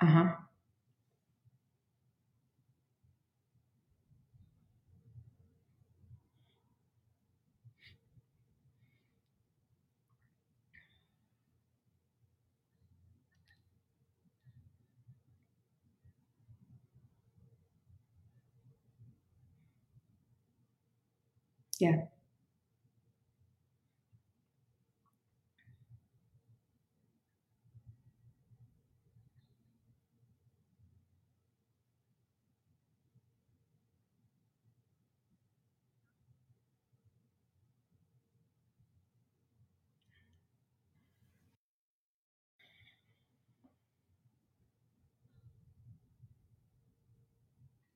Uh-huh. Yeah.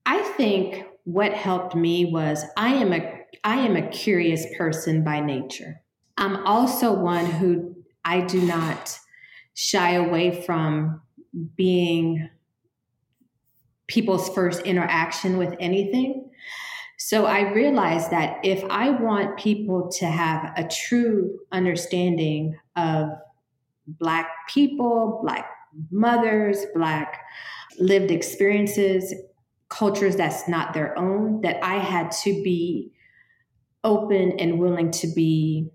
I think what helped me was I am a I am a curious person by nature. I'm also one who I do not shy away from being people's first interaction with anything. So I realized that if I want people to have a true understanding of Black people, Black mothers, Black lived experiences, cultures that's not their own, that I had to be open and willing to be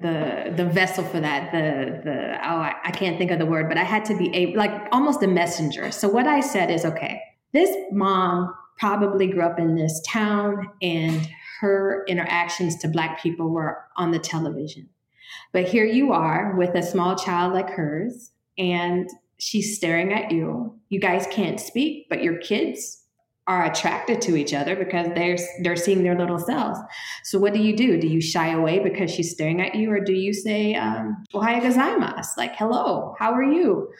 the the vessel for that the the oh I, I, can't think of the word but i had to be a like almost a messenger. So what i said is okay this mom probably grew up in this town and her interactions to black people were on the television. But here you are with a small child like hers and she's staring at you. You guys can't speak but your kids are attracted to each other because they're they're seeing their little selves. So what do you do? Do you shy away because she's staring at you, or do you say um, "Ohayou gozaimasu," like "Hello, how are you?"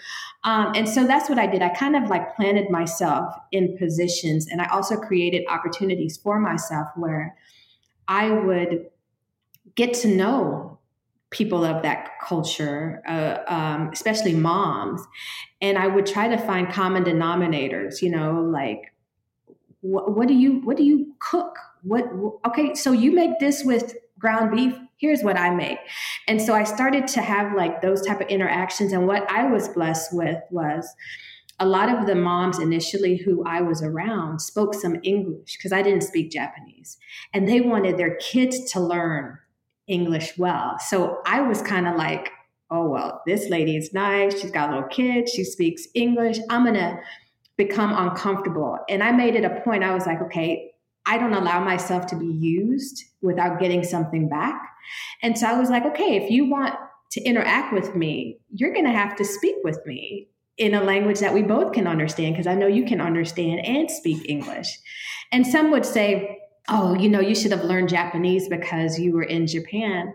Um, and so that's what I did. I kind of like planted myself in positions, and I also created opportunities for myself where I would get to know people of that culture, uh, um, especially moms, and I would try to find common denominators. You know, like what, what do you what do you cook? What okay, so you make this with ground beef. Here's what i make. And so i started to have like those type of interactions. And what i was blessed with was a lot of the moms initially who i was around spoke some english because i didn't speak japanese. And they wanted their kids to learn english well. So i was kind of like oh well this lady is nice. She's got a little kids she speaks english. I'm gonna become uncomfortable. And I made it a point, I was like, okay, I don't allow myself to be used without getting something back. And so I was like, okay, if you want to interact with me, you're going to have to speak with me in a language that we both can understand, because I know you can understand and speak English. And some would say, oh, you know, you should have learned Japanese because you were in Japan.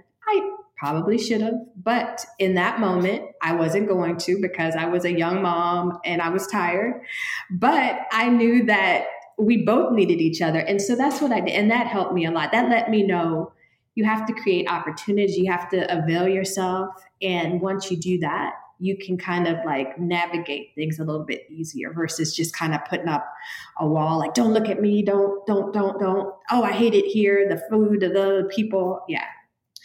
Probably should have, but in that moment, I wasn't going to because I was a young mom and I was tired. But I knew that we both needed each other. And so that's what I did. And that helped me a lot. That let me know you have to create opportunities, you have to avail yourself. And once you do that, you can kind of like navigate things a little bit easier versus just kind of putting up a wall like don't look at me don't don't don't don't oh i hate it here the food the people yeah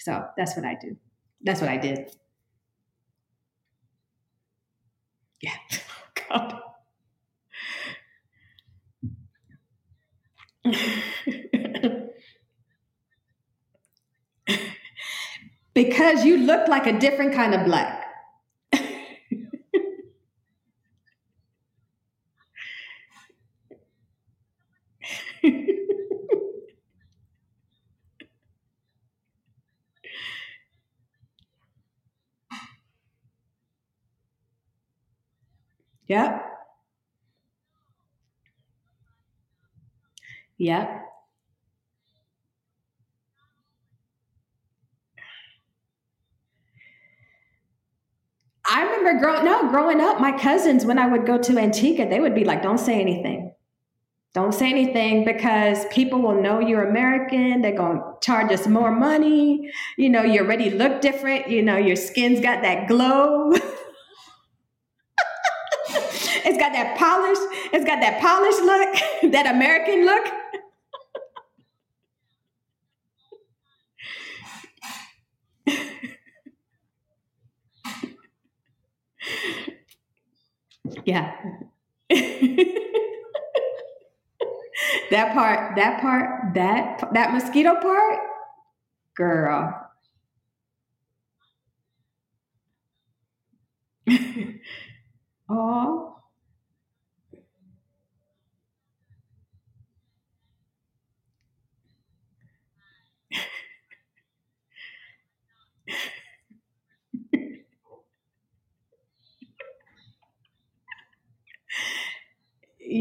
so that's what i do. That's what i did. Yeah. Oh, God. Because you look like a different kind of black Yep. Yep. I remember growing no, growing up, my cousins, when I would go to Antigua, they would be like, don't say anything. Don't say anything because people will know you're American. They're going to charge us more money. You know, you already look different. You know, your skin's got that glow. Got that polish. It's got that polished look, that American look. yeah. that part, that part, that that mosquito part, girl. oh,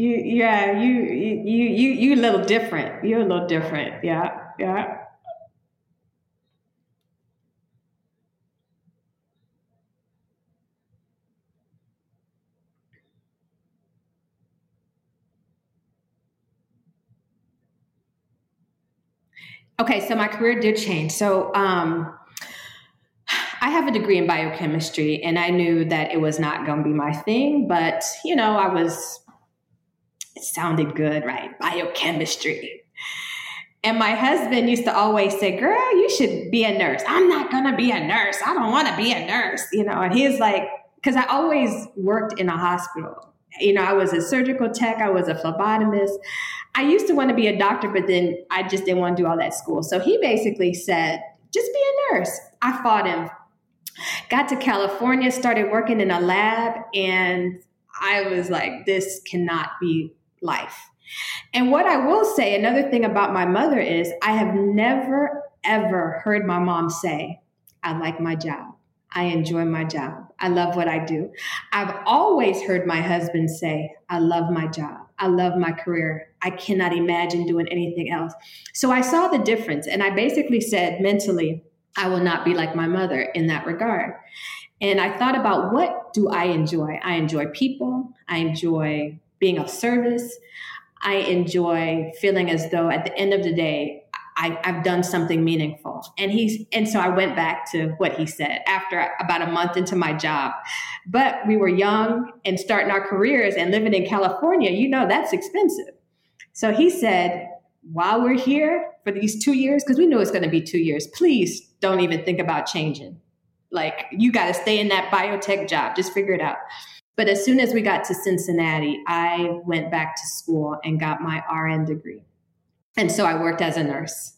you yeah you you you you a little different. You're a little different. Yeah yeah. Okay so my career did change. So um I have a degree in biochemistry and I knew that it was not going to be my thing, but you know, I was it sounded good, right? Biochemistry. And my husband used to always say, Girl, you should be a nurse. I'm not going to be a nurse. I don't want to be a nurse, you know. And he's like, Because I always worked in a hospital. You know, I was a surgical tech, I was a phlebotomist. I used to want to be a doctor, but then I just didn't want to do all that school. So he basically said, Just be a nurse. I fought him. Got to California, started working in a lab, and I was like, This cannot be life. And what I will say, another thing about my mother is I have never, ever heard my mom say, I like my job. I enjoy my job. I love what I do. I've always heard my husband say, I love my job. I love my career. I cannot imagine doing anything else. So I saw the difference. And I basically said mentally, I will not be like my mother in that regard. And I thought about what do I enjoy? I enjoy people. I enjoy being of service. I enjoy feeling as though at the end of the day, I, have done something meaningful. And he's and so I went back to what he said after about a month into my job. But we were young and starting our careers and living in California, you know that's expensive. So he said, while we're here for these two years, because we know it's going to be two years, please don't even think about changing. Like you got to stay in that biotech job. Just figure it out. But as soon as we got to Cincinnati, I went back to school and got my RN degree. And so I worked as a nurse.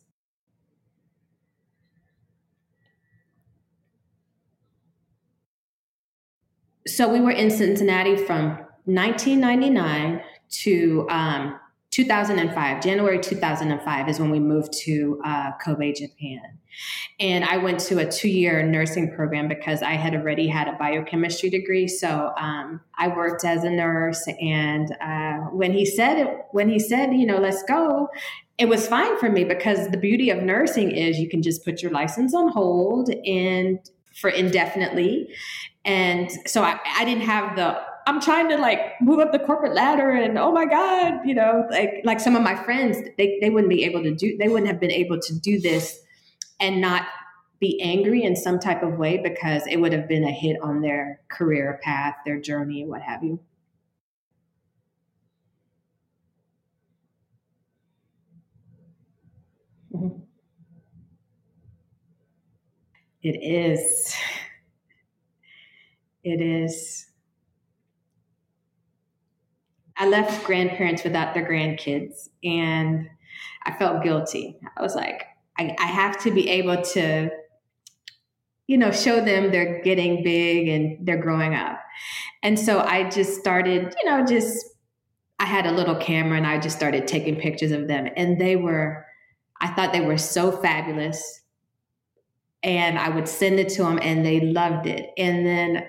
So we were in Cincinnati from 1999 to um, 2005, January 2005 is when we moved to uh, Kobe, Japan. And I went to a two year nursing program because I had already had a biochemistry degree. So um, I worked as a nurse. And uh, when he said, when he said, you know, let's go, it was fine for me because the beauty of nursing is you can just put your license on hold and for indefinitely. And so I, I didn't have the I'm trying to like move up the corporate ladder and oh my God, you know, like like some of my friends, they, they wouldn't be able to do they wouldn't have been able to do this and not be angry in some type of way because it would have been a hit on their career path, their journey, what have you. Mm-hmm. It is. It is. I left grandparents without their grandkids and I felt guilty. I was like, I, I have to be able to, you know, show them they're getting big and they're growing up. And so I just started, you know, just, I had a little camera and I just started taking pictures of them. And they were, I thought they were so fabulous. And I would send it to them and they loved it. And then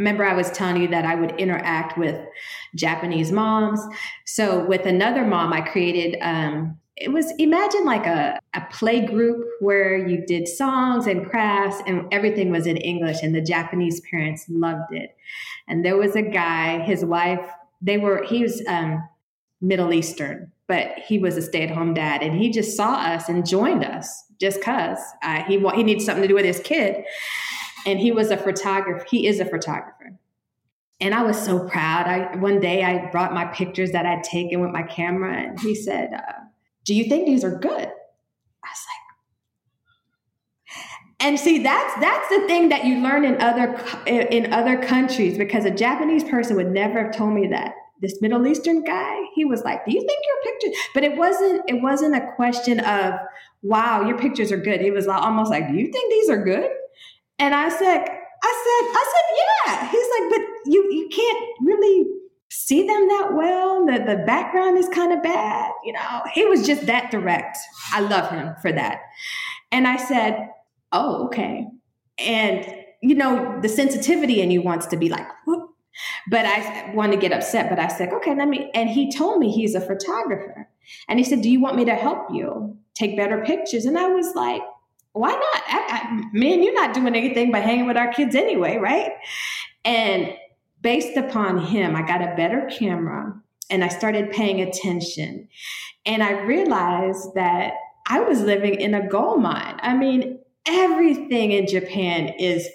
remember I was telling you that I would interact with Japanese moms. So with another mom, I created um, it was imagine like a, a play group where you did songs and crafts and everything was in English and the Japanese parents loved it. And there was a guy, his wife, they were he was um, Middle Eastern, but he was a stay-at-home dad and he just saw us and joined us just cuz uh, he he needed something to do with his kid and he was a photographer. He is a photographer. And I was so proud. I one day I brought my pictures that I'd taken with my camera, and he said, uh, "Do you think these are good?" I was like, and see that's that's the thing that you learn in other in other countries because a Japanese person would never have told me that. This Middle Eastern guy, he was like, "Do you think your pictures?" But it wasn't it wasn't a question of, "Wow, your pictures are good." It was almost like, "Do you think these are good?" And I said, I said, I said, yeah. He's like, but you you can't really see them that well. The the background is kind of bad. You know, he was just that direct. I love him for that. And I said, oh, okay. And you know, the sensitivity in you wants to be like, Whoop. but I want to get upset. But I said, okay, let me. And he told me he's a photographer. And he said, do you want me to help you take better pictures? And I was like, why not? I, I, me and you're not doing anything but hanging with our kids anyway, right? And based upon him, I got a better camera and I started paying attention. And I realized that I was living in a gold mine. I mean, everything in Japan is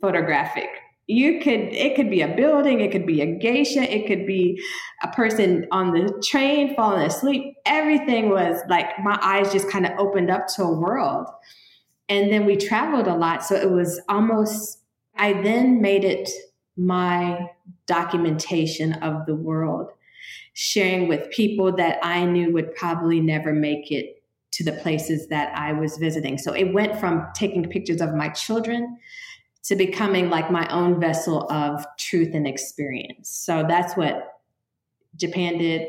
photographic. You could, it could be a building, it could be a geisha, it could be a person on the train falling asleep. Everything was like my eyes just kind of opened up to a world. And then we traveled a lot. So it was almost, I then made it my documentation of the world, sharing with people that I knew would probably never make it to the places that I was visiting. So it went from taking pictures of my children to becoming like my own vessel of truth and experience. So that's what Japan did.